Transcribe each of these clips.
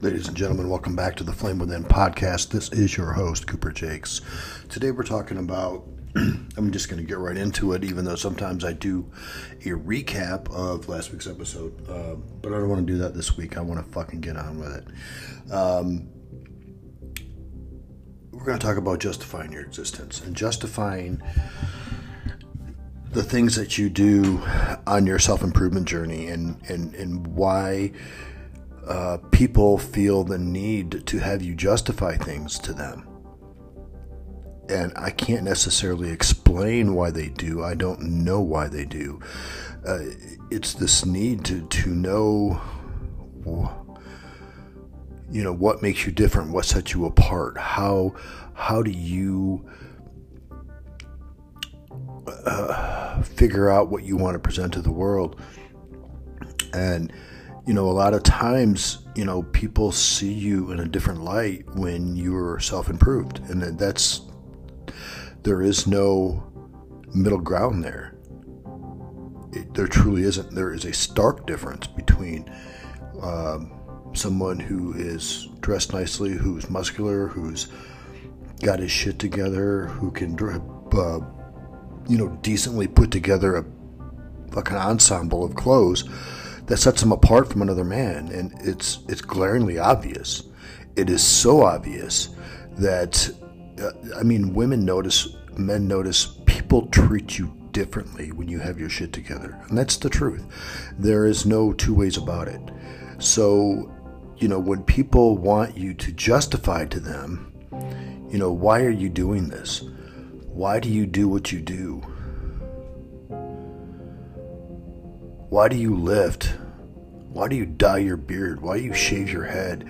Ladies and gentlemen, welcome back to the Flame Within podcast. This is your host, Cooper Jakes. Today we're talking about, I'm just going to get right into it, even though sometimes I do a recap of last week's episode. Uh, but I don't want to do that this week. I want to fucking get on with it. Um, we're going to talk about justifying your existence and justifying the things that you do on your self improvement journey and, and, and why uh, people feel the need to have you justify things to them. And I can't necessarily explain why they do. I don't know why they do. Uh, it's this need to, to know, you know, what makes you different, what sets you apart, how how do you uh, figure out what you want to present to the world, and you know, a lot of times, you know, people see you in a different light when you're self improved. And that's, there is no middle ground there. It, there truly isn't. There is a stark difference between um, someone who is dressed nicely, who's muscular, who's got his shit together, who can, uh, you know, decently put together a fucking ensemble of clothes that sets him apart from another man, and it's it's glaringly obvious. It is so obvious that uh, I mean, women notice, men notice. People treat you differently when you have your shit together, and that's the truth. There is no two ways about it. So, you know, when people want you to justify to them, you know, why are you doing this? Why do you do what you do? Why do you lift? Why do you dye your beard? Why do you shave your head?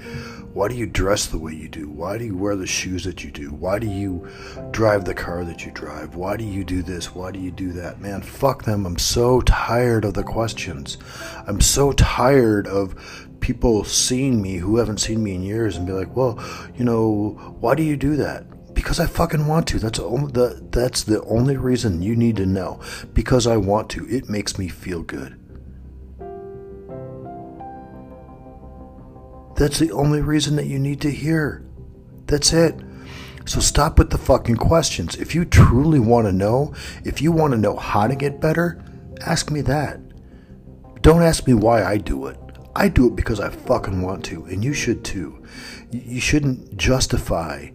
Why do you dress the way you do? Why do you wear the shoes that you do? Why do you drive the car that you drive? Why do you do this? Why do you do that? Man, fuck them. I'm so tired of the questions. I'm so tired of people seeing me who haven't seen me in years and be like, well, you know, why do you do that? Because I fucking want to. That's the that's the only reason you need to know. Because I want to. It makes me feel good. That's the only reason that you need to hear. That's it. So stop with the fucking questions. If you truly want to know, if you want to know how to get better, ask me that. Don't ask me why I do it. I do it because I fucking want to, and you should too. You shouldn't justify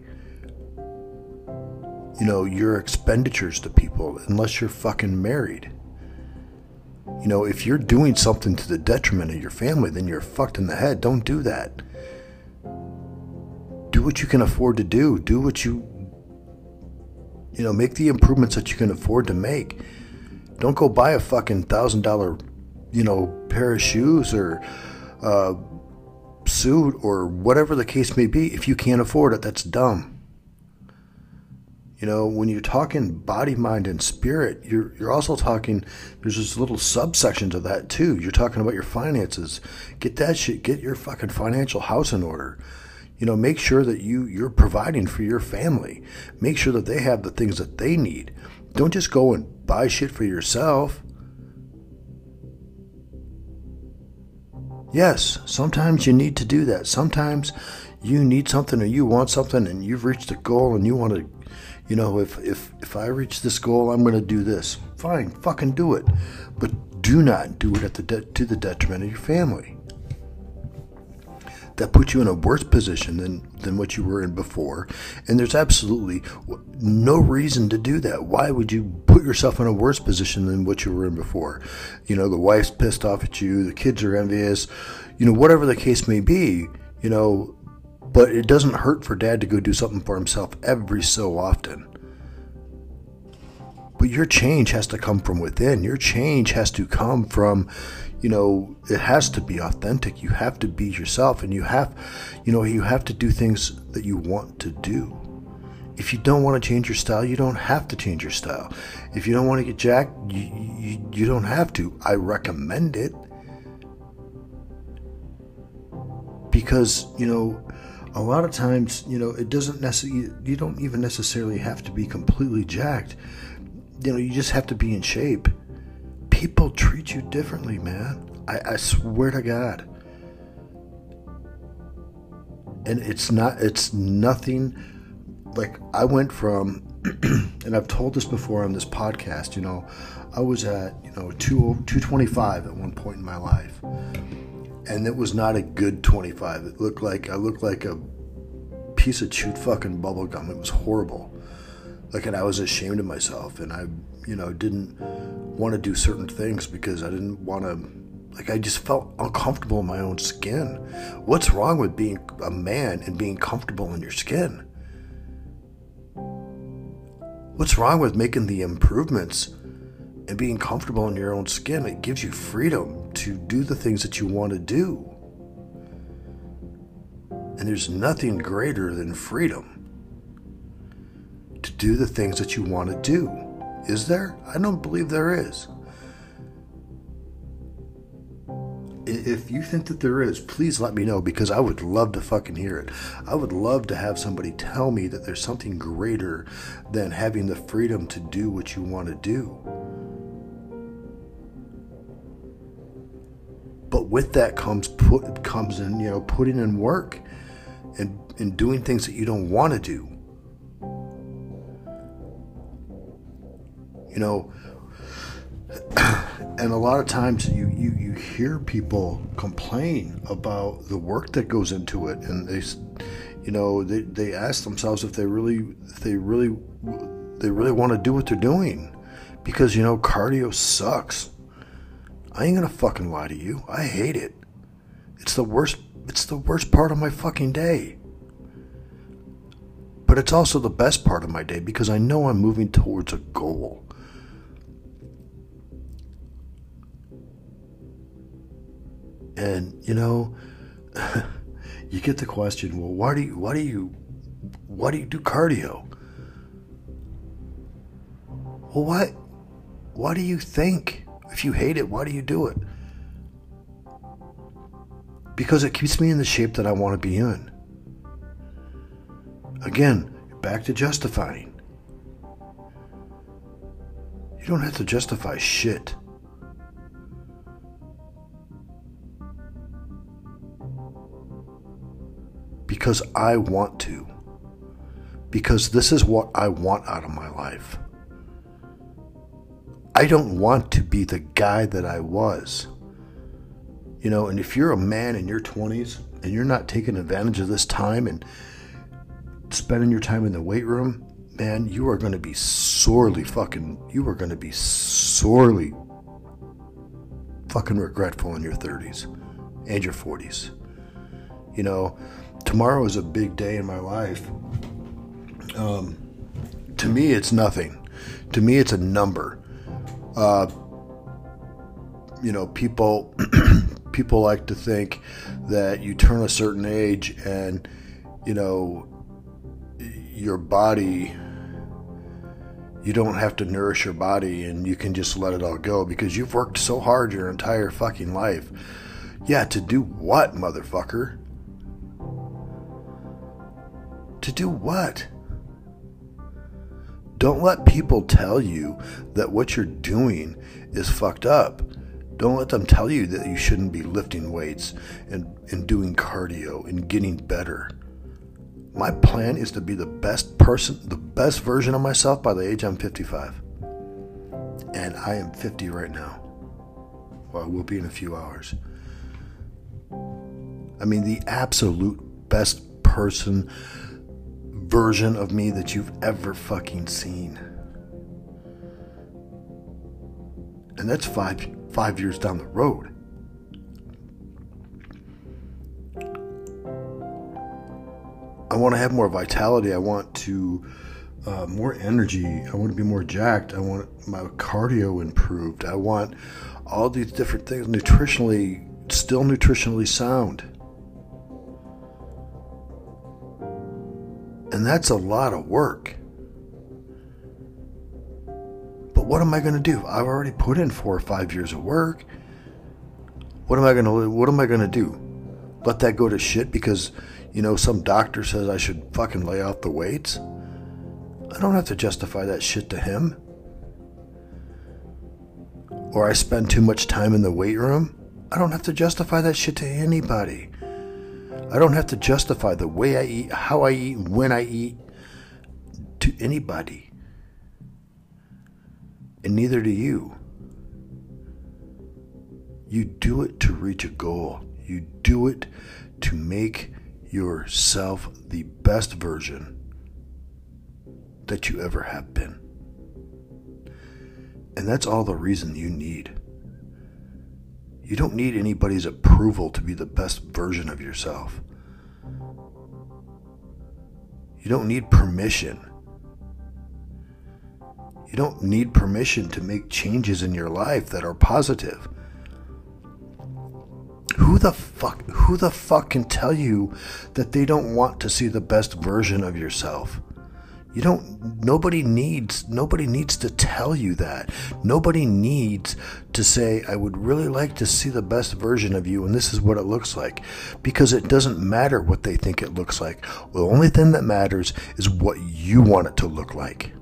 you know, your expenditures to people unless you're fucking married. You know, if you're doing something to the detriment of your family, then you're fucked in the head. Don't do that. Do what you can afford to do. Do what you, you know, make the improvements that you can afford to make. Don't go buy a fucking thousand dollar, you know, pair of shoes or uh, suit or whatever the case may be. If you can't afford it, that's dumb. You know, when you're talking body, mind, and spirit, you're you're also talking. There's this little subsections of that too. You're talking about your finances. Get that shit. Get your fucking financial house in order. You know, make sure that you you're providing for your family. Make sure that they have the things that they need. Don't just go and buy shit for yourself. Yes, sometimes you need to do that. Sometimes you need something or you want something and you've reached a goal and you want to you know, if if if I reach this goal, I'm going to do this. Fine, fucking do it, but do not do it at the de- to the detriment of your family. That puts you in a worse position than than what you were in before, and there's absolutely no reason to do that. Why would you put yourself in a worse position than what you were in before? You know, the wife's pissed off at you, the kids are envious, you know, whatever the case may be. You know, but it doesn't hurt for dad to go do something for himself every so often. But your change has to come from within. Your change has to come from, you know, it has to be authentic. You have to be yourself and you have, you know, you have to do things that you want to do. If you don't want to change your style, you don't have to change your style. If you don't want to get jacked, you, you, you don't have to. I recommend it. Because, you know, a lot of times, you know, it doesn't necessarily, you don't even necessarily have to be completely jacked. You know, you just have to be in shape. People treat you differently, man. I, I swear to God. and it's not it's nothing like I went from and I've told this before on this podcast, you know, I was at, you know, 2 225 at one point in my life. And it was not a good 25. It looked like I looked like a piece of chewed fucking bubble gum. It was horrible. Like and I was ashamed of myself and I, you know, didn't want to do certain things because I didn't want to like I just felt uncomfortable in my own skin. What's wrong with being a man and being comfortable in your skin? What's wrong with making the improvements and being comfortable in your own skin? It gives you freedom to do the things that you want to do. And there's nothing greater than freedom to do the things that you want to do. Is there? I don't believe there is. if you think that there is, please let me know because I would love to fucking hear it. I would love to have somebody tell me that there's something greater than having the freedom to do what you want to do. With that comes put comes in, you know, putting in work and and doing things that you don't want to do. You know, and a lot of times you, you, you hear people complain about the work that goes into it and they you know they, they ask themselves if they really if they really they really want to do what they're doing because you know cardio sucks i ain't gonna fucking lie to you i hate it it's the worst it's the worst part of my fucking day but it's also the best part of my day because i know i'm moving towards a goal And you know, you get the question, well, why do you why do you why do you do cardio? Well, why why do you think? If you hate it, why do you do it? Because it keeps me in the shape that I want to be in. Again, back to justifying. You don't have to justify shit. because I want to. Because this is what I want out of my life. I don't want to be the guy that I was. You know, and if you're a man in your 20s and you're not taking advantage of this time and spending your time in the weight room, man, you are going to be sorely fucking, you are going to be sorely fucking regretful in your 30s and your 40s. You know, tomorrow is a big day in my life. Um, to me, it's nothing. To me, it's a number. Uh, you know, people people like to think that you turn a certain age and you know your body you don't have to nourish your body and you can just let it all go because you've worked so hard your entire fucking life. Yeah, to do what, motherfucker? To do what? Don't let people tell you that what you're doing is fucked up. Don't let them tell you that you shouldn't be lifting weights and, and doing cardio and getting better. My plan is to be the best person, the best version of myself by the age I'm 55. And I am 50 right now. Well, I will be in a few hours. I mean, the absolute best person version of me that you've ever fucking seen. And that's five five years down the road. I want to have more vitality. I want to uh, more energy. I want to be more jacked. I want my cardio improved. I want all these different things nutritionally, still nutritionally sound. And that's a lot of work. But what am I going to do? I've already put in four or five years of work. What am I going to what am I going to do? Let that go to shit because, you know, some doctor says I should fucking lay off the weights? I don't have to justify that shit to him. Or I spend too much time in the weight room? I don't have to justify that shit to anybody. I don't have to justify the way I eat, how I eat, when I eat to anybody. And neither do you. You do it to reach a goal. You do it to make yourself the best version that you ever have been. And that's all the reason you need. You don't need anybody's approval to be the best version of yourself. You don't need permission. You don't need permission to make changes in your life that are positive. Who the fuck who the fuck can tell you that they don't want to see the best version of yourself? You don't nobody needs nobody needs to tell you that. Nobody needs to say I would really like to see the best version of you and this is what it looks like because it doesn't matter what they think it looks like. The only thing that matters is what you want it to look like.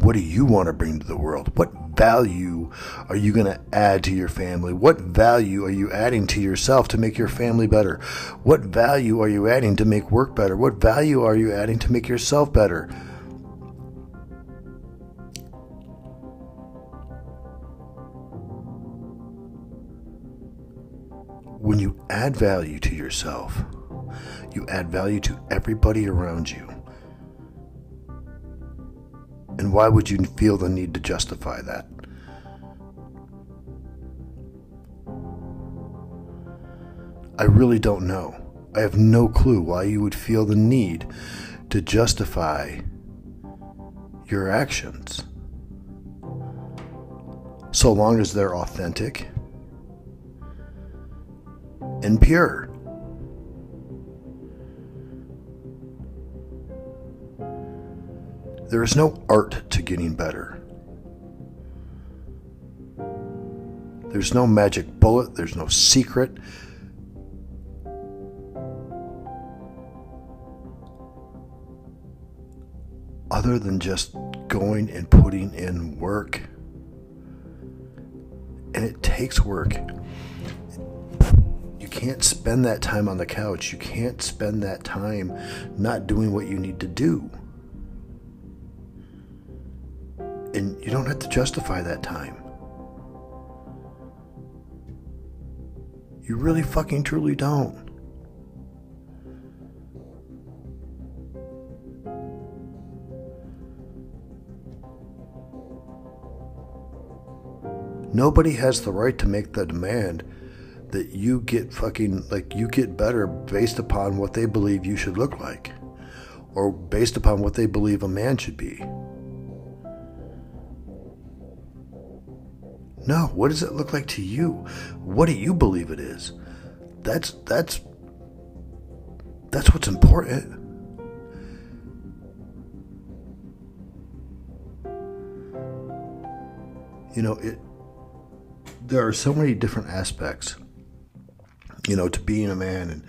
What do you want to bring to the world? What value are you going to add to your family? What value are you adding to yourself to make your family better? What value are you adding to make work better? What value are you adding to make yourself better? When you add value to yourself, you add value to everybody around you. And why would you feel the need to justify that? I really don't know. I have no clue why you would feel the need to justify your actions. So long as they're authentic and pure. There is no art to getting better. There's no magic bullet, there's no secret. Other than just going and putting in work. And it takes work. You can't spend that time on the couch. You can't spend that time not doing what you need to do. You don't have to justify that time. You really fucking truly don't. Nobody has the right to make the demand that you get fucking, like, you get better based upon what they believe you should look like or based upon what they believe a man should be. No, what does it look like to you? What do you believe it is? That's that's that's what's important. You know, it there are so many different aspects, you know, to being a man and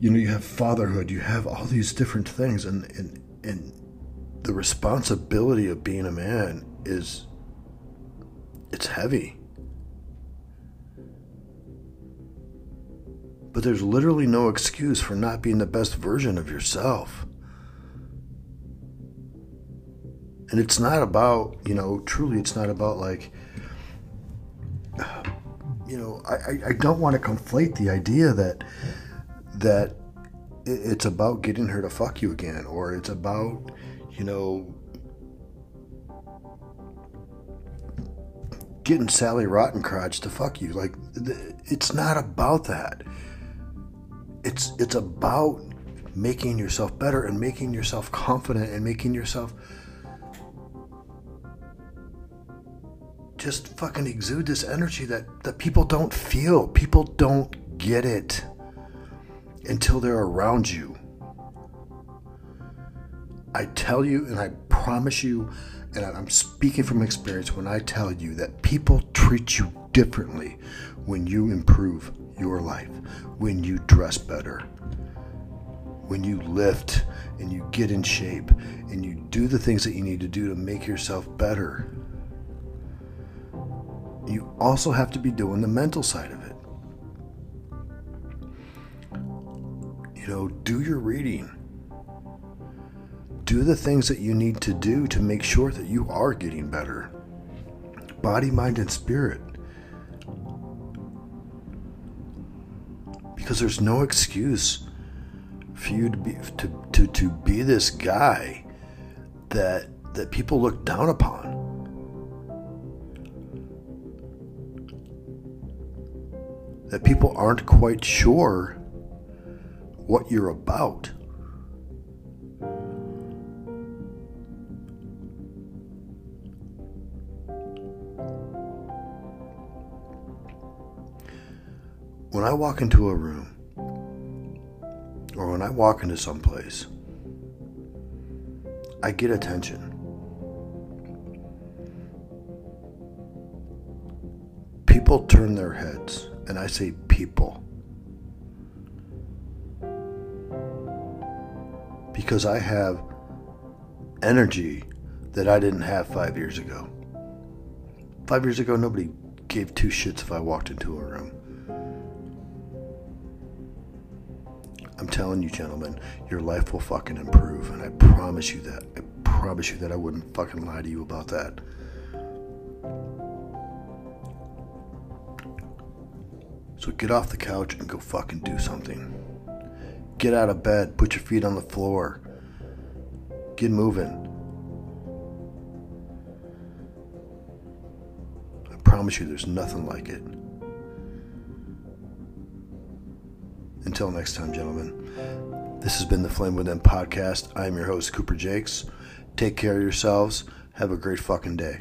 you know, you have fatherhood, you have all these different things and and and the responsibility of being a man is it's heavy. But there's literally no excuse for not being the best version of yourself. And it's not about, you know, truly, it's not about like, you know, I, I don't want to conflate the idea that, that it's about getting her to fuck you again, or it's about, you know, getting Sally Rottencrotch to fuck you. Like, it's not about that. It's it's about making yourself better and making yourself confident and making yourself just fucking exude this energy that that people don't feel. People don't get it until they're around you. I tell you and I promise you and I'm speaking from experience when I tell you that people treat you differently when you improve your life, when you dress better, when you lift and you get in shape and you do the things that you need to do to make yourself better. You also have to be doing the mental side of it. You know, do your reading. Do the things that you need to do to make sure that you are getting better. Body, mind, and spirit. Because there's no excuse for you to be to, to, to be this guy that that people look down upon. That people aren't quite sure what you're about. I walk into a room or when I walk into some place, I get attention. People turn their heads, and I say people. Because I have energy that I didn't have five years ago. Five years ago, nobody gave two shits if I walked into a room. Telling you, gentlemen, your life will fucking improve, and I promise you that. I promise you that I wouldn't fucking lie to you about that. So get off the couch and go fucking do something. Get out of bed, put your feet on the floor, get moving. I promise you, there's nothing like it. Until next time, gentlemen, this has been the Flame Within podcast. I am your host, Cooper Jakes. Take care of yourselves. Have a great fucking day.